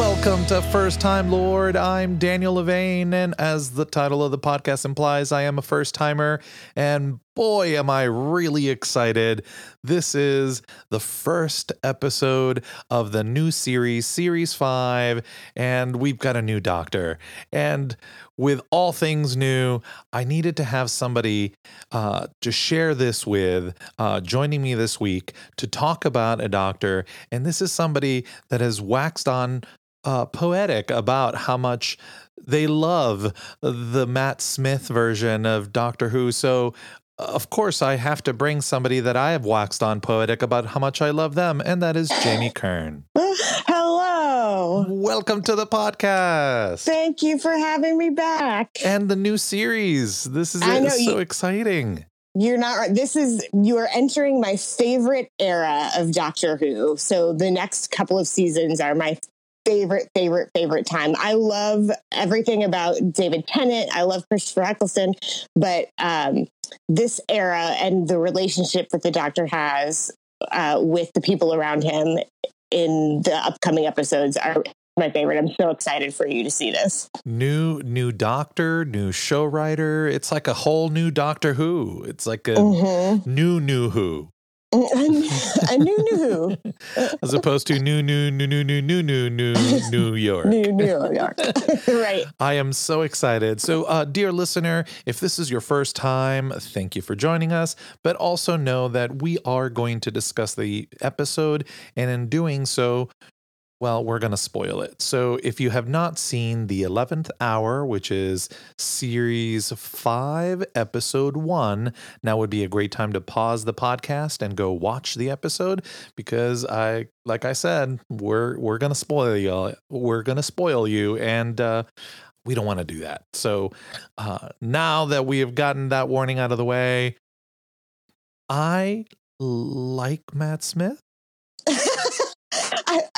Welcome to First Time Lord. I'm Daniel Levane, and as the title of the podcast implies, I am a first timer. And boy, am I really excited! This is the first episode of the new series, Series 5, and we've got a new doctor. And with all things new, I needed to have somebody uh, to share this with, uh, joining me this week to talk about a doctor. And this is somebody that has waxed on uh, poetic about how much they love the Matt Smith version of Doctor Who. So, of course, I have to bring somebody that I have waxed on poetic about how much I love them, and that is Jamie Kern. Hello. Welcome to the podcast. Thank you for having me back. And the new series. This is it. know It's so you- exciting. You're not right. This is, you are entering my favorite era of Doctor Who. So the next couple of seasons are my favorite, favorite, favorite time. I love everything about David Tennant. I love Christopher Eccleston. But um, this era and the relationship that the Doctor has uh, with the people around him in the upcoming episodes are my favorite. I'm so excited for you to see this. New new doctor, new show writer. It's like a whole new Doctor Who. It's like a Mhm. new new Who. A new new As opposed to new new new new new new new new New York. new New York, right? I am so excited. So, uh, dear listener, if this is your first time, thank you for joining us. But also know that we are going to discuss the episode, and in doing so, well, we're going to spoil it. So, if you have not seen The 11th Hour, which is series five, episode one, now would be a great time to pause the podcast and go watch the episode because I, like I said, we're, we're going to spoil you. We're going to spoil you. And, uh, we don't want to do that. So, uh, now that we have gotten that warning out of the way, I like Matt Smith.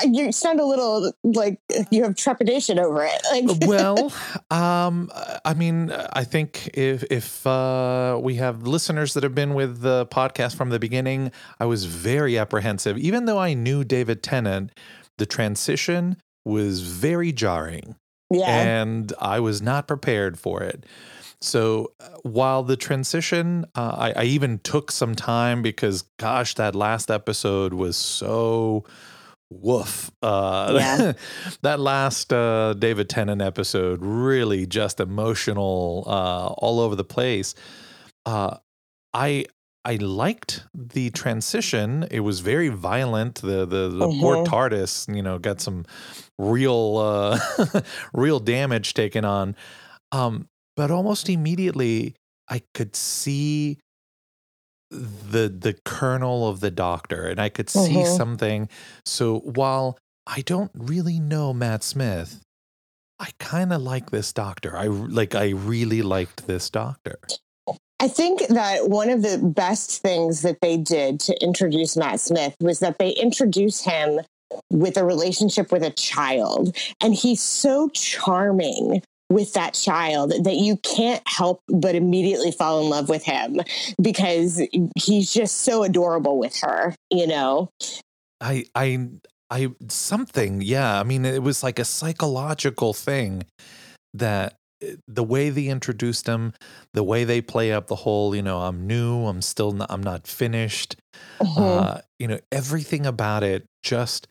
You sound a little like you have trepidation over it. Like, well, um, I mean, I think if if uh, we have listeners that have been with the podcast from the beginning, I was very apprehensive, even though I knew David Tennant. The transition was very jarring, yeah, and I was not prepared for it. So uh, while the transition, uh, I, I even took some time because, gosh, that last episode was so woof. Uh, Yeah. that last uh, David Tennant episode really just emotional, uh, all over the place. Uh, I I liked the transition. It was very violent. The the, the poor Mhm. TARDIS, you know, got some real uh, real damage taken on. Um, but almost immediately, I could see the the kernel of the doctor, and I could see Mhm. something. So while I don't really know Matt Smith, I kind of like this doctor. I like. I really liked this doctor. I think that one of the best things that they did to introduce Matt Smith was that they introduced him with a relationship with a child, and he's so charming with that child that you can't help but immediately fall in love with him because he's just so adorable with her, you know? I I I something. Yeah. I mean, it was like a psychological thing that uh, the way they introduced him, the way they play up the whole, you know, I'm new, I'm still not, I'm not finished. Mhm. Uh, you know, everything about it just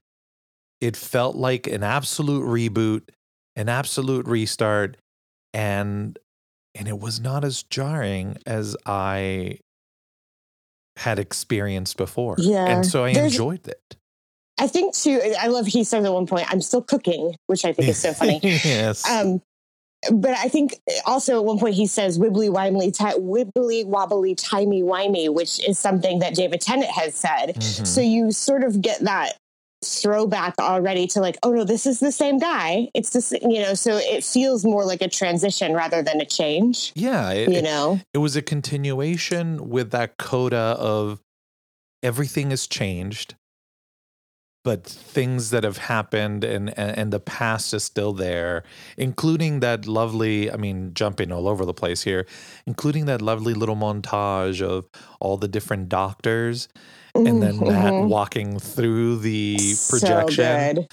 it felt like an absolute reboot, an absolute restart, and and it was not as jarring as I had experienced before. Yeah. And so I There's- enjoyed it. I think too. I love he says at one point, "I'm still cooking," which I think is so funny. yes. Um, but I think also at one point he says "wibbly ti- wibbly wobbly, timey wimey," which is something that David Tennant has said. Mhm. So you sort of get that throwback already to like, oh no, this is the same guy. It's this, you know. So it feels more like a transition rather than a change. yeah, it, You it- know, it was a continuation with that coda of everything has changed, but things that have happened and, and and the past is still there, including that lovely. I mean, jumping all over the place here, including that lovely little montage of all the different doctors, and then Matt Mhm. walking through the So projection. good.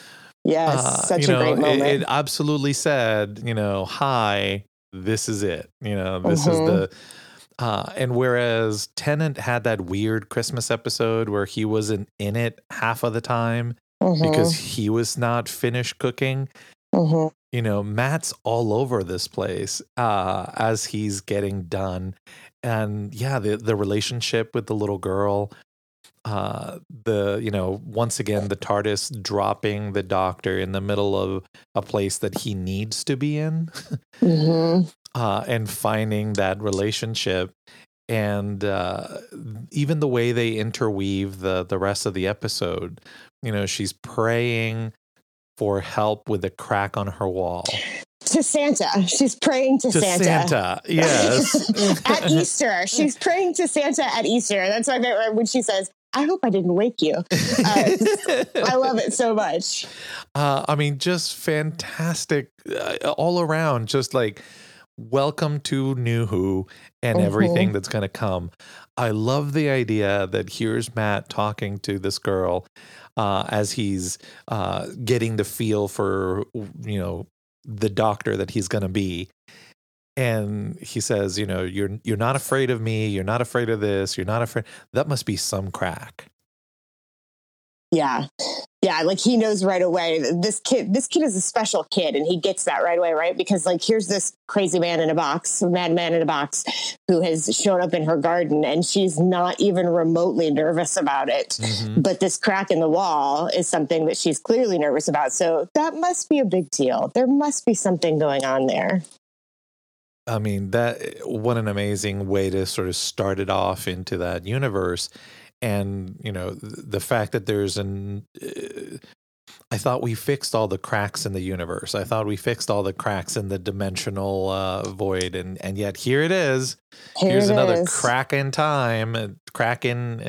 Yes, Uh, such you a know, great moment. It, it absolutely said, you know, hi, this is it. You know, this is Mhm. the. Uh, and whereas Tennant had that weird Christmas episode where he wasn't in it half of the time Mhm, because he was not finished cooking, you know, Matt's all over this place uh, as he's getting done. And yeah, the, the relationship with the little girl, uh, the, you know, once again, the TARDIS dropping the doctor in the middle of a place that he needs to be in hmm uh, and finding that relationship. And uh, even the way they interweave the, the rest of the episode, you know, she's praying for help with a crack on her wall. To Santa. She's praying to, to Santa. Santa. Yes. at Easter. She's praying to Santa at Easter. That's my favorite when she says, I hope I didn't wake you. I love it so much. Uh, I mean, just fantastic uh, all around. Just like welcome to New Who and Mhm. everything that's going to come. I love the idea that here's Matt talking to this girl uh, as he's uh, getting the feel for you know the doctor that he's going to be. And he says, you know, you're you're not afraid of me. You're not afraid of this. You're not afraid. That must be some crack. Yeah. Yeah, like he knows right away. This kid, this kid is a special kid, and he gets that right away, right? Because like here's this crazy man in a box, madman in a box, who has shown up in her garden, and she's not even remotely nervous about it. Mhm. But this crack in the wall is something that she's clearly nervous about. So that must be a big deal. There must be something going on there. I mean, that what an amazing way to sort of start it off into that universe. And, you know, the fact that there's an. Uh, I thought we fixed all the cracks in the universe. I thought we fixed all the cracks in the dimensional uh, void. And, and yet here it is. Here Here's it another is. crack in time. Crack in.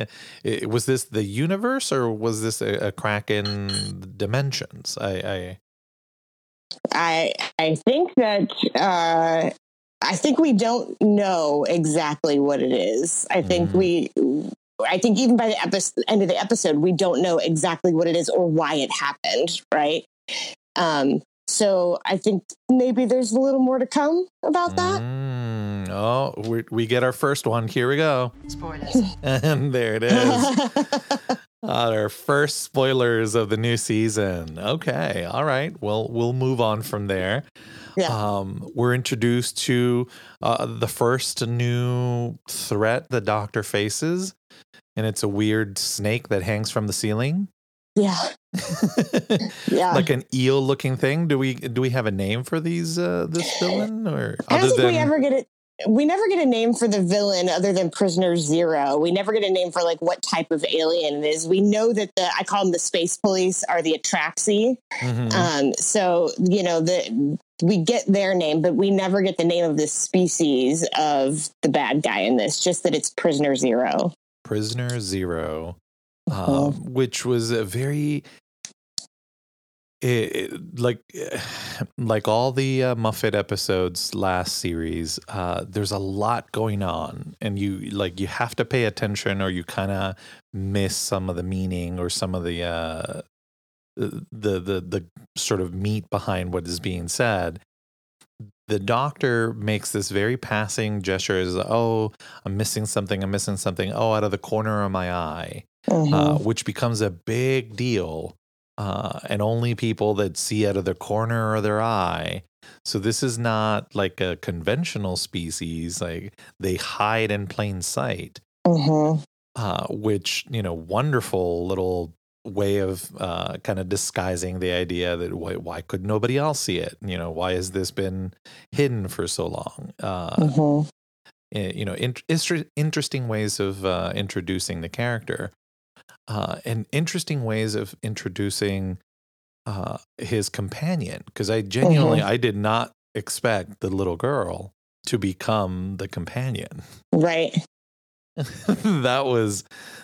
uh, Was this the universe or was this a, a crack in dimensions? I. I I I think that uh, I think we don't know exactly what it is. I think Mhm. we. I think even by the episode, end of the episode, we don't know exactly what it is or why it happened, right? Um, so I think maybe there's a little more to come about that. Mm, oh, we, we get our first one. Here we go. Spoilers. And there it is. Uh, our first spoilers of the new season. Okay, all right. Well, we'll move on from there. Yeah. Um, we're introduced to uh, the first new threat the Doctor faces, and it's a weird snake that hangs from the ceiling, yeah, yeah. like an eel-looking thing. Do we do we have a name for these uh, this villain, or I don't think we ever get it. We never get a name for the villain other than Prisoner Zero. We never get a name for like what type of alien it is. We know that the I call them the space police are the Atraxi. Mhm. Um, so you know the we get their name, but we never get the name of the species of the bad guy in this. Just that it's Prisoner Zero. Prisoner Zero, Mhm. um, which was a very it, it- like like all the uh, Moffat episodes last series. Uh, there's a lot going on, and you like you have to pay attention, or you kind of miss some of the meaning or some of the uh, the the the sort of meat behind what is being said. The doctor makes this very passing gesture as, oh, I'm missing something, I'm missing something. Oh, out of the corner of my eye, uh, Mhm. which becomes a big deal. Uh, and only people that see out of the corner of their eye. So this is not like a conventional species. Like they hide in plain sight, Mhm. uh, which, you know, wonderful little way of uh, kind of disguising the idea that why, why could nobody else see it? You know, why has this been hidden for so long? Uh, Mhm. eh, you know, in, inter- interesting ways of uh, introducing the character, uh, and interesting ways of introducing uh, his companion. Because I genuinely, I did not expect the little girl to become the companion. Right. that was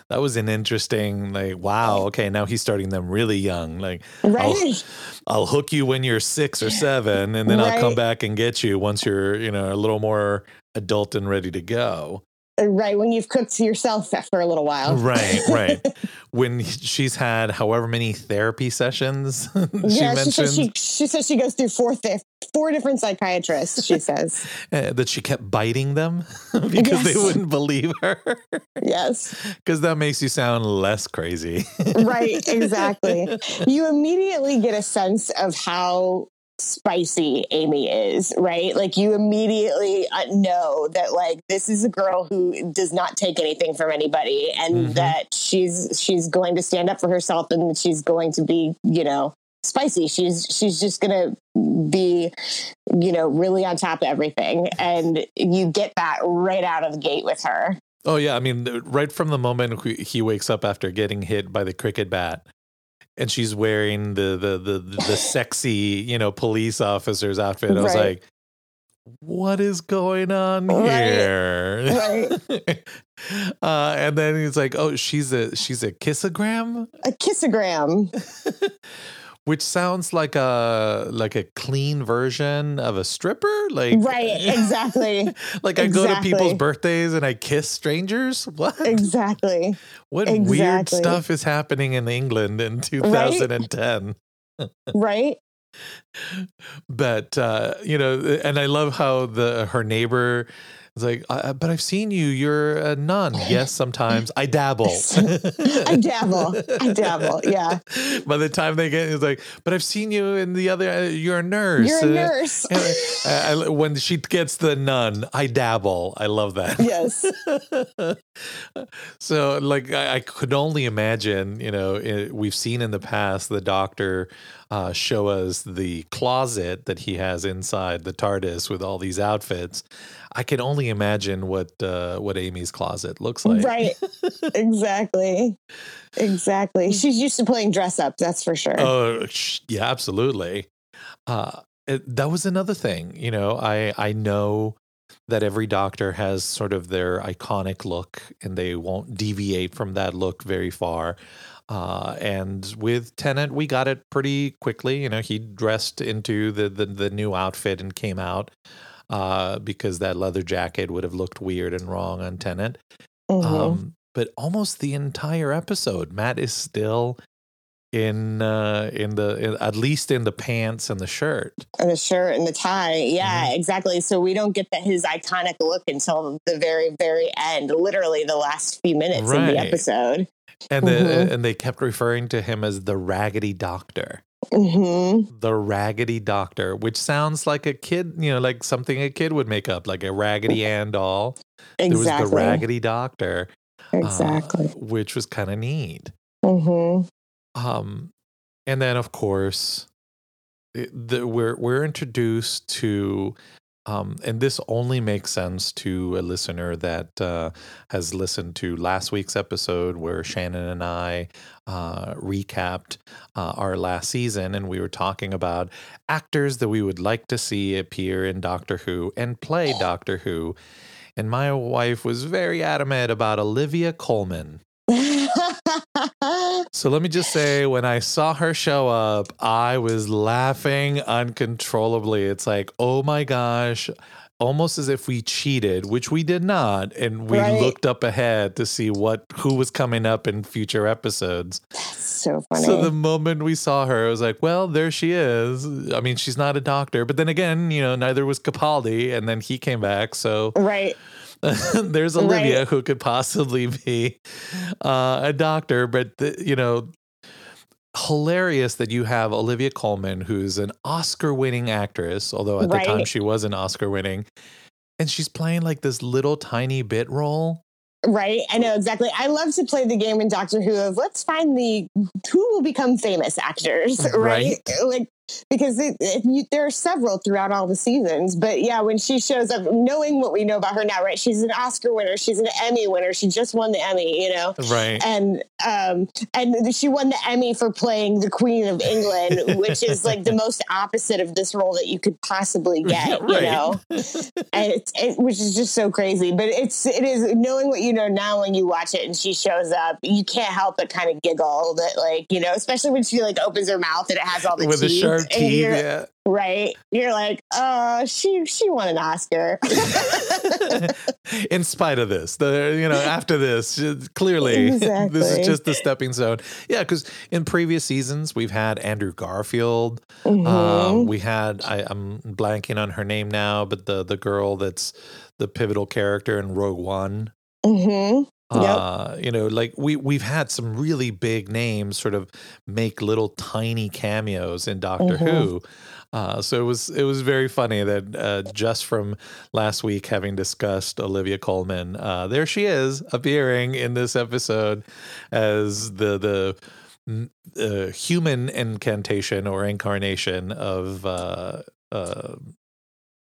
that was an interesting like wow okay now he's starting them really young like Right. I'll hook you when you're six or seven, and then I'll come back and get you once you're, you know, a little more adult and ready to go. Right when you've cooked yourself for a little while. Right, right. when she's had however many therapy sessions she yeah, she says she, she says she goes through four th- four different psychiatrists. She says uh, that she kept biting them because they wouldn't believe her. yes, Because that makes you sound less crazy. right, exactly. You immediately get a sense of how spicy Amy is, right? Like you immediately uh, know that like this is a girl who does not take anything from anybody and Mhm. that she's she's going to stand up for herself and she's going to be, you know, spicy. She's she's just going to be you know, really on top of everything and you get that right out of the gate with her. Oh yeah, I mean, right from the moment he wakes up after getting hit by the cricket bat, and she's wearing the the the the sexy, you know, police officer's outfit. I was like, what is going on Right. here? Right. uh, and then he's like, oh, she's a she's a kissogram, A kissogram. which sounds like a like a clean version of a stripper. Like Right, exactly. like I go to people's birthdays and I kiss strangers. What? Exactly. What weird stuff is happening in England in 2010? Right? But uh, you know, and I love how the her neighbor is like, uh, "But I've seen you. You're a nun. Yes, sometimes I dabble. I dabble. I dabble. Yeah. By the time they get, it's like, "But I've seen you in the other. Uh, you're a nurse. You're a Uh, nurse. I- I- when she gets the nun, I dabble. I love that. Yes. so like I, I could only imagine you know it, we've seen in the past the doctor uh, show us the closet that he has inside the tardis with all these outfits i can only imagine what uh, what amy's closet looks like Right. Exactly. Exactly. She's used to playing dress up, that's for sure. oh sh- yeah absolutely uh, it, that was another thing you know i i know that every doctor has sort of their iconic look and they won't deviate from that look very far uh, and with Tennant, we got it pretty quickly. You know, he dressed into the the, the new outfit and came out uh, because that leather jacket would have looked weird and wrong on Tennant. Mhm. Um, but almost the entire episode, Matt is still in uh, in the in, at least in the pants and the shirt. and the shirt and the tie. Yeah, Mm-hmm. exactly. So we don't get that his iconic look until the very, very end, literally the last few minutes of the episode. And the, Mhm. and they kept referring to him as the Raggedy Doctor. Hmm the raggedy doctor which sounds like a kid you know like something a kid would make up like a raggedy ann doll there was the raggedy doctor uh, exactly. which was kind of neat Mm-hmm. um and then of course the, we're we're introduced to um, and this only makes sense to a listener that uh, has listened to last week's episode where Shannon and I uh, recapped uh, our last season, and we were talking about actors that we would like to see appear in Doctor Who and play Doctor Who. And my wife was very adamant about Olivia Colman. So let me just say, when I saw her show up, I was laughing uncontrollably. It's like, oh my gosh, almost as if we cheated, which we did not, and we Right. looked up ahead to see what who was coming up in future episodes. That's so funny. So the moment we saw her, I was like, well, there she is. I mean, she's not a doctor, but then again, you know, neither was Capaldi, and then he came back, so right. there's Olivia who could possibly be uh, a doctor, but the, you know, hilarious that you have Olivia Colman, who's an Oscar-winning actress, although at the time she wasn't Oscar-winning, and she's playing like this little tiny bit role. Right. I know exactly. I love to play the game in Doctor Who of let's find the who will become famous actors, right? Like because it, it, you, there are several throughout all the seasons. But yeah, when she shows up, knowing what we know about her now, right? She's an Oscar winner. She's an Emmy winner. She just won the Emmy, you know. Right. And um and she won the Emmy for playing the Queen of England, which is like the most opposite of this role that you could possibly get, you Right. know and it's it, which is just so crazy. But it's it is knowing what you know now when you watch it and she shows up, you can't help but kind of giggle that like you know, especially when she like opens her mouth and it has all the With teeth, and teeth. you're- Yeah. right? You're like, oh, she she won an Oscar. In spite of this, the you know after this, clearly Exactly. this is just the stepping stone. Yeah, because in previous seasons we've had Andrew Garfield. Um, Mhm. we had I, I'm blanking on her name now, but the the girl that's the pivotal character in Rogue One. Yep. Uh, you know, like we we've had some really big names sort of make little tiny cameos in Doctor Mhm. Who. Uh, so it was it was very funny that uh, just from last week having discussed Olivia Colman, uh, there she is appearing in this episode as the the uh, human incantation or incarnation of uh, uh,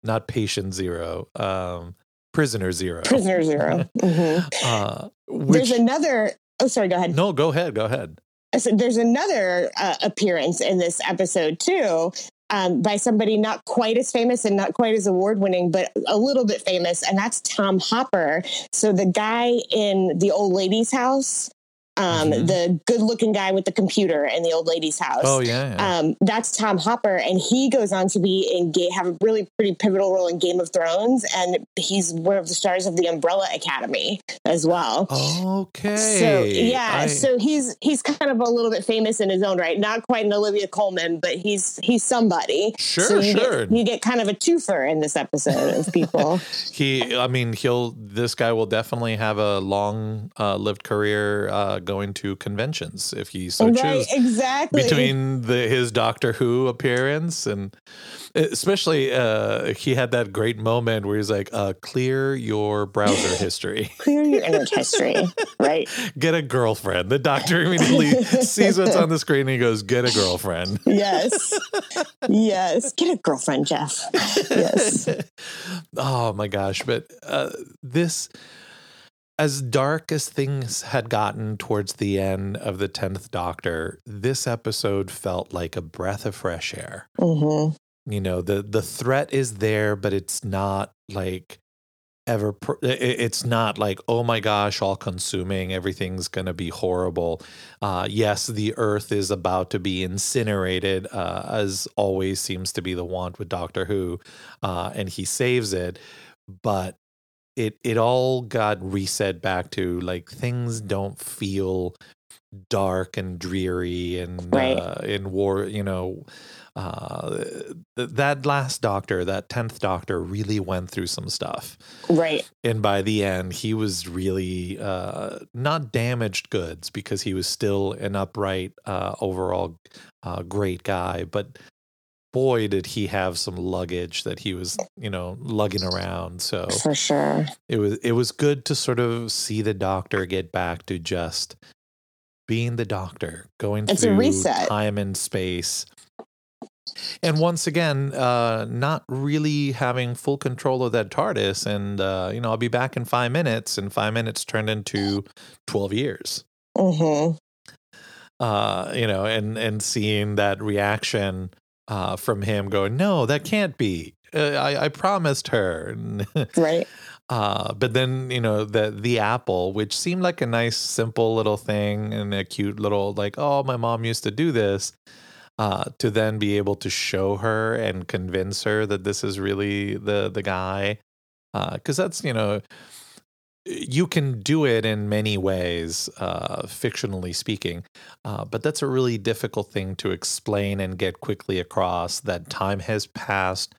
not patient zero, um, prisoner zero. Prisoner 0 Mhm. Uh, There's another. Oh, sorry. Go ahead. no, go ahead, go ahead. So there's another uh, appearance in this episode too. Um, by somebody not quite as famous and not quite as award winning, but a little bit famous, and that's Tom Hopper. So the guy in the old lady's house, um, Mhm. the good looking guy with the computer in the old lady's house. Oh yeah, yeah. Um, that's Tom Hopper, and he goes on to be in Ga- have a really pretty pivotal role in Game of Thrones, and he's one of the stars of the Umbrella Academy as well. okay. So yeah, I- so he's he's kind of a little bit famous in his own right. Not quite an Olivia Colman, but he's he's somebody. Sure, so you sure. Get, you get kind of a twofer in this episode of people. he, I mean, he'll. This guy will definitely have a long uh, lived career uh, going to conventions if he so right? chooses. Exactly. between the his Doctor Who appearance and especially uh he had that great moment where he's like uh clear your browser history clear your internet history, right? get a girlfriend the doctor immediately sees what's on the screen and he goes get a girlfriend Yes, yes. Get a girlfriend, Jeff. Yes. oh my gosh but uh this as dark as things had gotten towards the end of the 10th doctor this episode felt like a breath of fresh air. Hmm you know the the threat is there but it's not like ever pr- it's not like oh my gosh all consuming everything's going to be horrible. Uh yes the earth is about to be incinerated uh as always seems to be the want with doctor who uh and he saves it but it it all got reset back to like things don't feel dark and dreary and Right. uh, in war you know uh th- that last doctor that 10th doctor really went through some stuff Right. and by the end he was really uh not damaged goods because he was still an upright uh overall uh great guy but boy did he have some luggage that he was you know lugging around so For sure. it was it was good to sort of see the doctor get back to just being the doctor going It's a through reset. time and space and once again uh not really having full control of that tardis and uh you know i'll be back in five minutes and five minutes turned into 12 years hmm uh you know and and seeing that reaction uh from him going no that can't be uh, i i promised her Right. Uh, but then you know the the apple, which seemed like a nice, simple little thing and a cute little like, oh, my mom used to do this. Uh, to then be able to show her and convince her that this is really the the guy, because that's you know you can do it in many ways, uh, fictionally speaking, uh, but that's a really difficult thing to explain and get quickly across that time has passed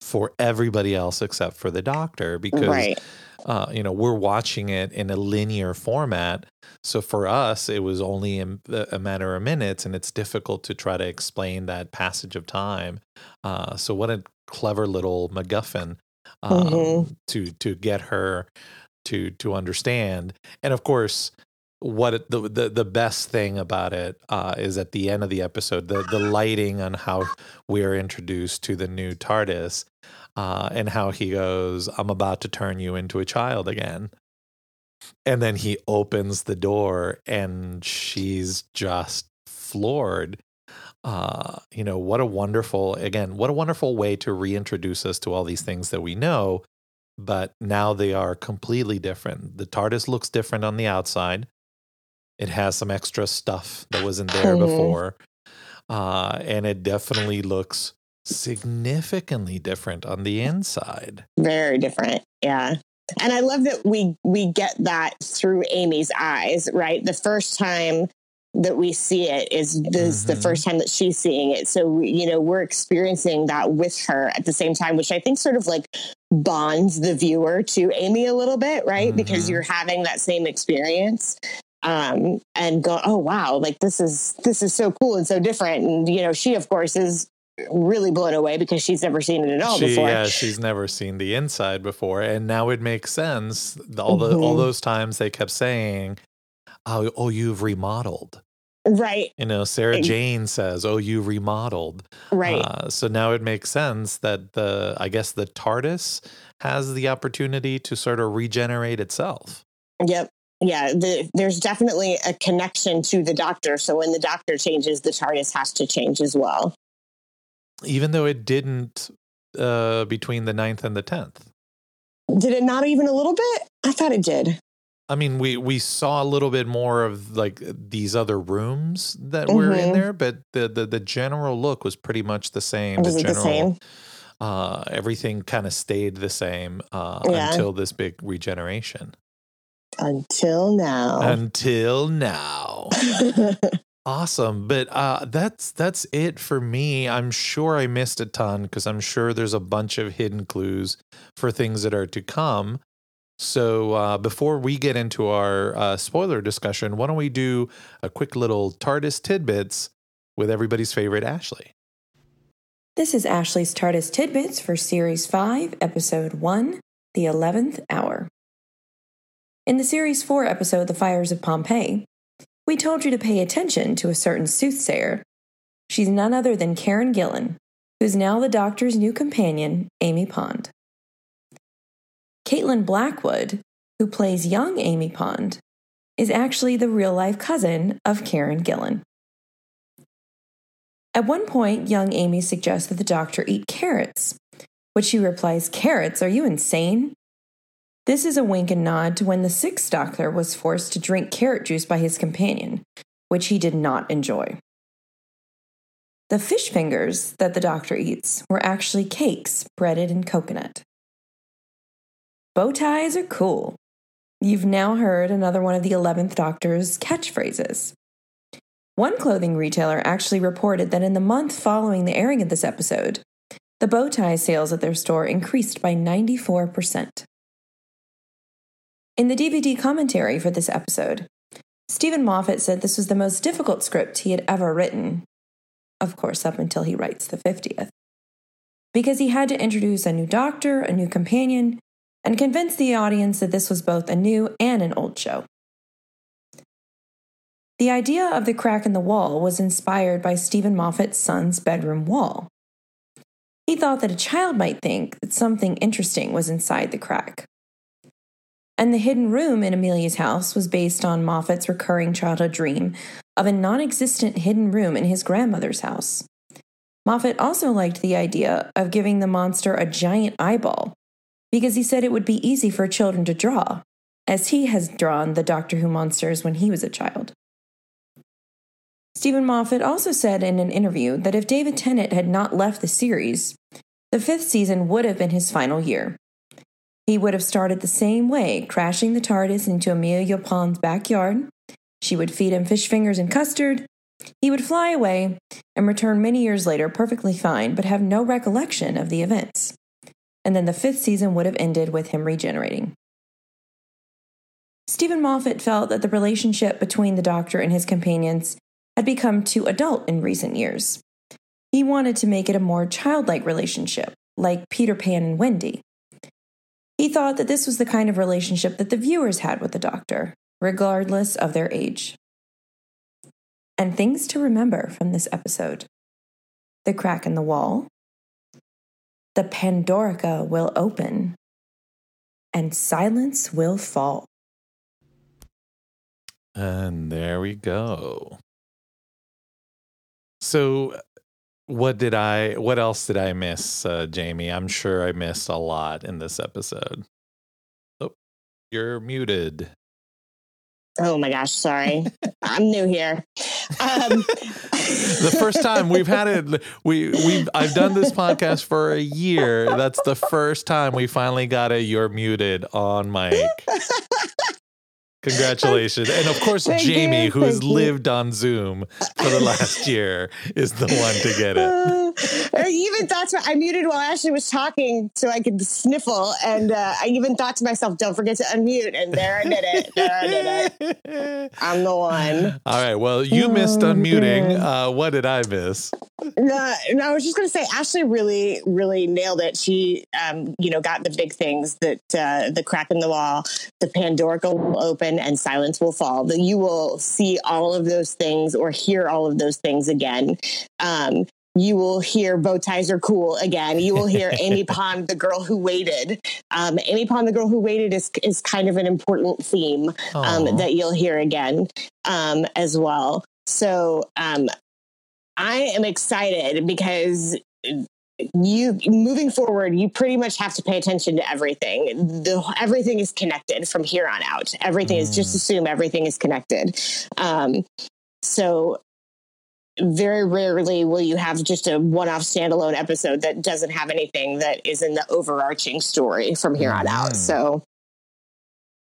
for everybody else except for the doctor because Right. uh, you know we're watching it in a linear format so for us it was only a, a matter of minutes and it's difficult to try to explain that passage of time uh, so what a clever little macguffin um, Mhm. to to get her to to understand and of course what it, the, the the best thing about it uh, is at the end of the episode the the lighting on how we are introduced to the new TARDIS uh, and how he goes, "I'm about to turn you into a child again," and then he opens the door and she's just floored. Uh, you know what a wonderful again what a wonderful way to reintroduce us to all these things that we know but now they are completely different the tardis looks different on the outside it has some extra stuff that wasn't there Mhm. before uh, and it definitely looks significantly different on the inside. Very different. Yeah. And I love that we we get that through Amy's eyes, right? The first time that we see it is this mm-hmm. the first time that she's seeing it. So you know, we're experiencing that with her at the same time, which I think sort of like bonds the viewer to Amy a little bit, right? Mm-hmm. Because you're having that same experience um and go oh wow like this is this is so cool and so different and you know she of course is really blown away because she's never seen it at all she, before. Yeah, she's never seen the inside before, and now it makes sense. All the mm-hmm. all those times they kept saying, "Oh, oh, you've remodeled." Right. You know, Sarah Jane says, "Oh, you remodeled." Right. Uh, so now it makes sense that the I guess the TARDIS has the opportunity to sort of regenerate itself. Yep. Yeah, the, there's definitely a connection to the doctor. So when the doctor changes, the TARDIS has to change as well even though it didn't uh, between the 9th and the 10th. Did it not even a little bit? I thought it did. I mean, we we saw a little bit more of like these other rooms that mm-hmm. were in mm-hmm. there, but the, the the general look was pretty much the same. Was the general, the same? Uh, everything kind of stayed the same uh, yeah. until this big regeneration. Until now. Until now. Awesome. But uh, that's that's it for me. I'm sure I missed a ton because I'm sure there's a bunch of hidden clues for things that are to come. So uh, before we get into our uh, spoiler discussion, why don't we do a quick little TARDIS tidbits with everybody's favorite Ashley? This is Ashley's TARDIS tidbits for Series 5, Episode 1, The 11th Hour. In the Series 4 episode, The Fires of Pompeii, we told you to pay attention to a certain soothsayer. She's none other than Karen Gillan, who's now the doctor's new companion, Amy Pond. Caitlin Blackwood, who plays young Amy Pond, is actually the real life cousin of Karen Gillan. At one point, young Amy suggests that the doctor eat carrots, which she replies, Carrots? Are you insane? This is a wink and nod to when the sixth doctor was forced to drink carrot juice by his companion, which he did not enjoy. The fish fingers that the doctor eats were actually cakes breaded in coconut. Bow ties are cool. You've now heard another one of the 11th Doctor's catchphrases. One clothing retailer actually reported that in the month following the airing of this episode, the bow tie sales at their store increased by 94%. In the DVD commentary for this episode, Steven Moffat said this was the most difficult script he had ever written. Of course, up until he writes the 50th. Because he had to introduce a new doctor, a new companion, and convince the audience that this was both a new and an old show. The idea of the crack in the wall was inspired by Steven Moffat's son's bedroom wall. He thought that a child might think that something interesting was inside the crack and the hidden room in Amelia's house was based on Moffat's recurring childhood dream of a non existent hidden room in his grandmother's house. Moffat also liked the idea of giving the monster a giant eyeball because he said it would be easy for children to draw, as he has drawn the Doctor Who monsters when he was a child. Steven Moffat also said in an interview that if David Tennant had not left the series, the fifth season would have been his final year, he would have started the same way, crashing the TARDIS into Amelia Pond's backyard. She would feed him fish fingers and custard. He would fly away and return many years later perfectly fine, but have no recollection of the events. And then the fifth season would have ended with him regenerating. Steven Moffat felt that the relationship between the Doctor and his companions had become too adult in recent years. He wanted to make it a more childlike relationship, like Peter Pan and Wendy. He thought that this was the kind of relationship that the viewers had with the doctor, regardless of their age. And things to remember from this episode the crack in the wall, the Pandorica will open, and silence will fall. And there we go. So what did I what else did I miss, uh, Jamie? I'm sure I missed a lot in this episode. Oh, you're muted. Oh my gosh, sorry. I'm new here. Um, the first time we've had it we we I've done this podcast for a year. That's the first time we finally got a you're muted on mic. Congratulations. And of course, Thank Jamie, you, who has you. lived on Zoom for the last year, is the one to get it. I even thought to, I muted while Ashley was talking so I could sniffle, and uh, I even thought to myself, "Don't forget to unmute." And there I did it. There I did it. I'm the one. All right. Well, you missed Oh, unmuting. Uh, what did I miss? No, no, I was just going to say, Ashley really, really nailed it. She, um, you know, got the big things that uh, the crack in the wall, the Pandorica will open, and silence will fall. That you will see all of those things or hear all of those things again. Um, you will hear bow ties are cool again. You will hear Amy Pond, the girl who waited. Um, Amy Pond, the girl who waited, is is kind of an important theme um, that you'll hear again um, as well. So um, I am excited because you moving forward, you pretty much have to pay attention to everything. The everything is connected from here on out. Everything is just Mm. assume everything is connected. Um, so very rarely will you have just a one-off standalone episode that doesn't have anything that is in the overarching story from here on out. So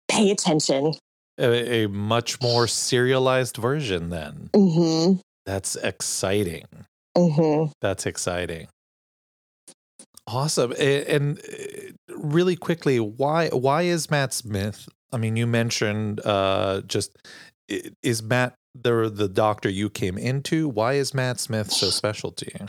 pay attention. a, a much more serialized version, then. hmm That's exciting. hmm That's exciting. Awesome. And uh, really quickly, why why is Matt Smith? I mean, you mentioned uh just is Matt the the doctor you came into? Why is Matt Smith so special to you?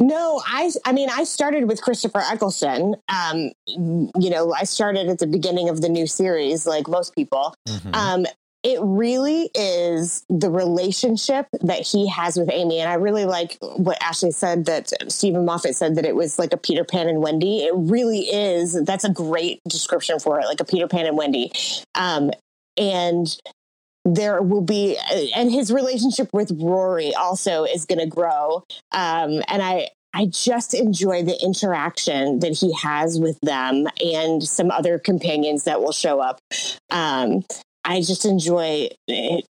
No, I I mean I started with Christopher Eccleston. Um, you know, I started at the beginning of the new series, like most people. Mhm. Um, it really is the relationship that he has with Amy, and I really like what Ashley said that Steven Moffat said that it was like a Peter Pan and Wendy. It really is. That's a great description for it, like a Peter Pan and Wendy. Um, and there will be and his relationship with rory also is going to grow. Um, and i i just enjoy the interaction that he has with them and some other companions that will show up. Um, i just enjoy it,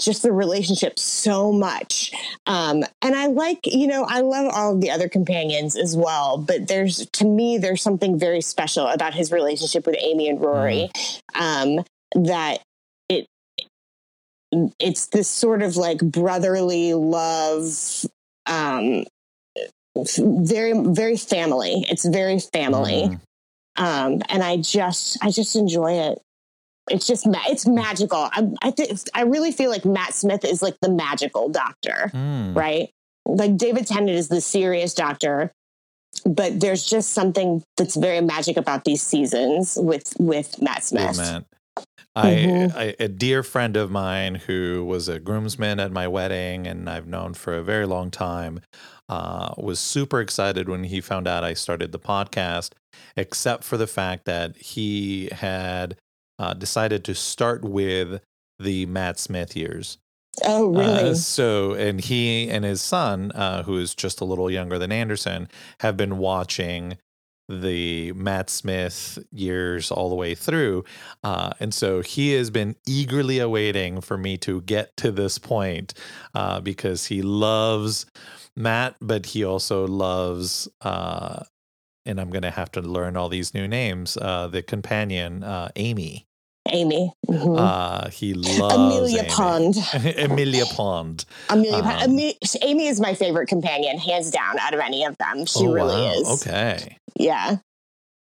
just the relationship so much. Um, and i like you know i love all of the other companions as well but there's to me there's something very special about his relationship with amy and rory. Um, that it's this sort of like brotherly love um very very family it's very family Mhm. um and i just i just enjoy it it's just ma- it's magical i i think i really feel like matt smith is like the magical doctor Mm. right like david tennant is the serious doctor but there's just something that's very magic about these seasons with with matt smith man. I, Mhm. I a dear friend of mine who was a groomsman at my wedding and I've known for a very long time uh, was super excited when he found out I started the podcast, except for the fact that he had uh, decided to start with the Matt Smith years. oh really Uh, so, and he and his son, uh, who is just a little younger than Anderson, have been watching the Matt Smith years all the way through. Uh, and so he has been eagerly awaiting for me to get to this point uh, because he loves Matt, but he also loves. Uh, and I'm going to have to learn all these new names. Uh, the companion, uh, Amy. Amy Mhm. Uh, he loves Amelia Amy. Pond. Emilia Pond. Amelia, Pond. Um, Amy, Amy is my favorite companion, hands down, out of any of them. She Oh, really wow. is. Okay. Yeah.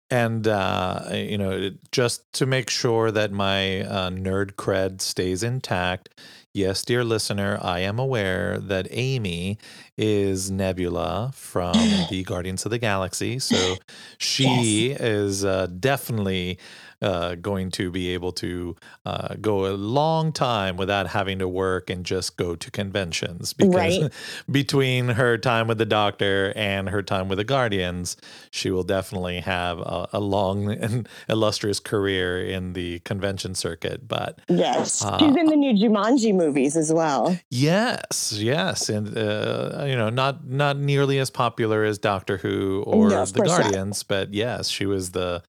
And, uh, you know, just to make sure that my uh, nerd cred stays intact, yes, dear listener, I am aware that Amy is Nebula from the Guardians of the Galaxy. So she is uh, definitely uh, going to be able to uh, go a long time without having to work and just go to conventions because Right. between her time with the doctor and her time with the guardians she will definitely have a, a long and illustrious career in the convention circuit but Yes. Uh, She's in the new Jumanji movies as well. yes yes and uh, you know not not nearly as popular as doctor who or No, the not. guardians but yes she was the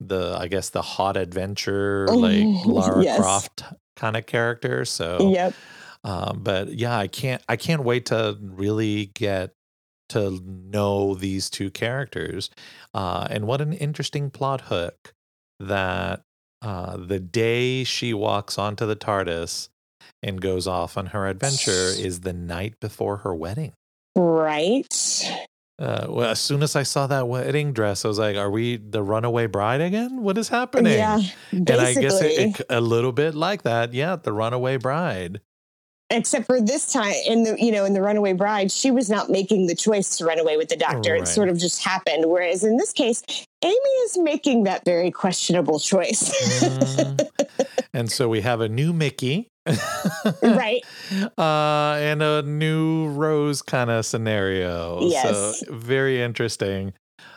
the i guess the hot adventure Oh, like lara yes. croft kind of character. So, Yep. um, but yeah, I can't I can't wait to really get to know these two characters. Uh, and what an interesting plot hook that uh, the day she walks onto the TARDIS and goes off on her adventure is the night before her wedding. Right. Uh, well, as soon as I saw that wedding dress, I was like, "Are we the runaway bride again? What is happening?" Yeah. basically. and I guess it, it, a little bit like that. Yeah, the runaway bride. except for this time in the you know in the runaway bride she was not making the choice to run away with the doctor Right. it sort of just happened whereas in this case amy is making that very questionable choice Mm. and so we have a new Mickey, right uh, and a new Rose kind of scenario. Yes. So very interesting.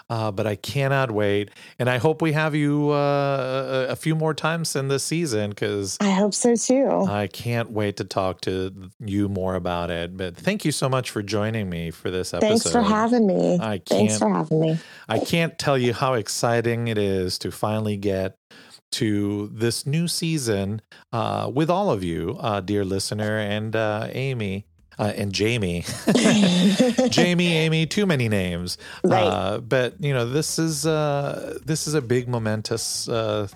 Uh, but I cannot wait, and I hope we have you uh, a few more times in this season because i hope so too I can't wait to talk to you more about it. But thank you so much for joining me for this episode. thanks for having me I thanks for having me I can't tell you how exciting it is to finally get to this new season uh, with all of you, uh, dear listener, and uh, Amy. Uh, and Jamie, Jamie, Amy, too many names. Right. Uh, but you know, this is uh, this is a big momentous uh,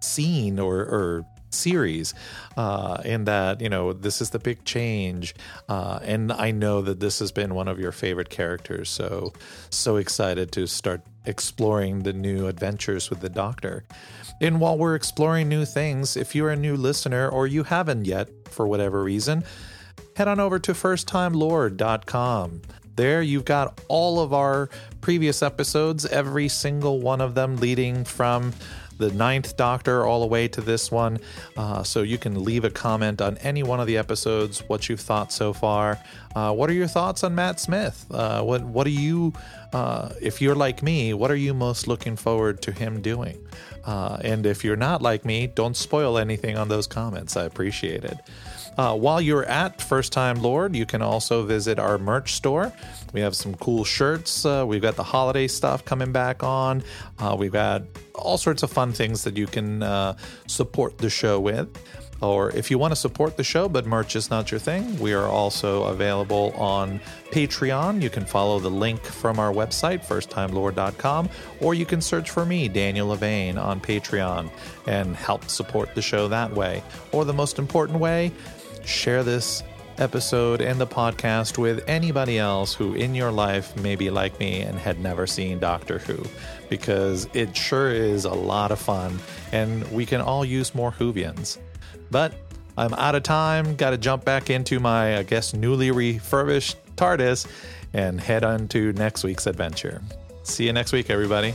scene or, or series uh, in that you know this is the big change uh, and i know that this has been one of your favorite characters so so excited to start exploring the new adventures with the doctor and while we're exploring new things if you're a new listener or you haven't yet for whatever reason head on over to firsttimelord.com. There you've got all of our previous episodes, every single one of them leading from the ninth Doctor all the way to this one. Uh, so you can leave a comment on any one of the episodes, what you've thought so far. Uh, what are your thoughts on Matt Smith? Uh, what what are you, uh, if you're like me, what are you most looking forward to him doing? Uh, and if you're not like me, don't spoil anything on those comments. I appreciate it. Uh, while you're at First Time Lord, you can also visit our merch store. We have some cool shirts. Uh, we've got the holiday stuff coming back on. Uh, we've got all sorts of fun things that you can uh, support the show with. Or if you want to support the show, but merch is not your thing, we are also available on Patreon. You can follow the link from our website, firsttimelord.com, or you can search for me, Daniel Levane, on Patreon and help support the show that way. Or the most important way, share this episode and the podcast with anybody else who in your life may be like me and had never seen Doctor Who because it sure is a lot of fun and we can all use more Whovians. But I'm out of time, got to jump back into my, I guess, newly refurbished TARDIS and head on to next week's adventure. See you next week, everybody.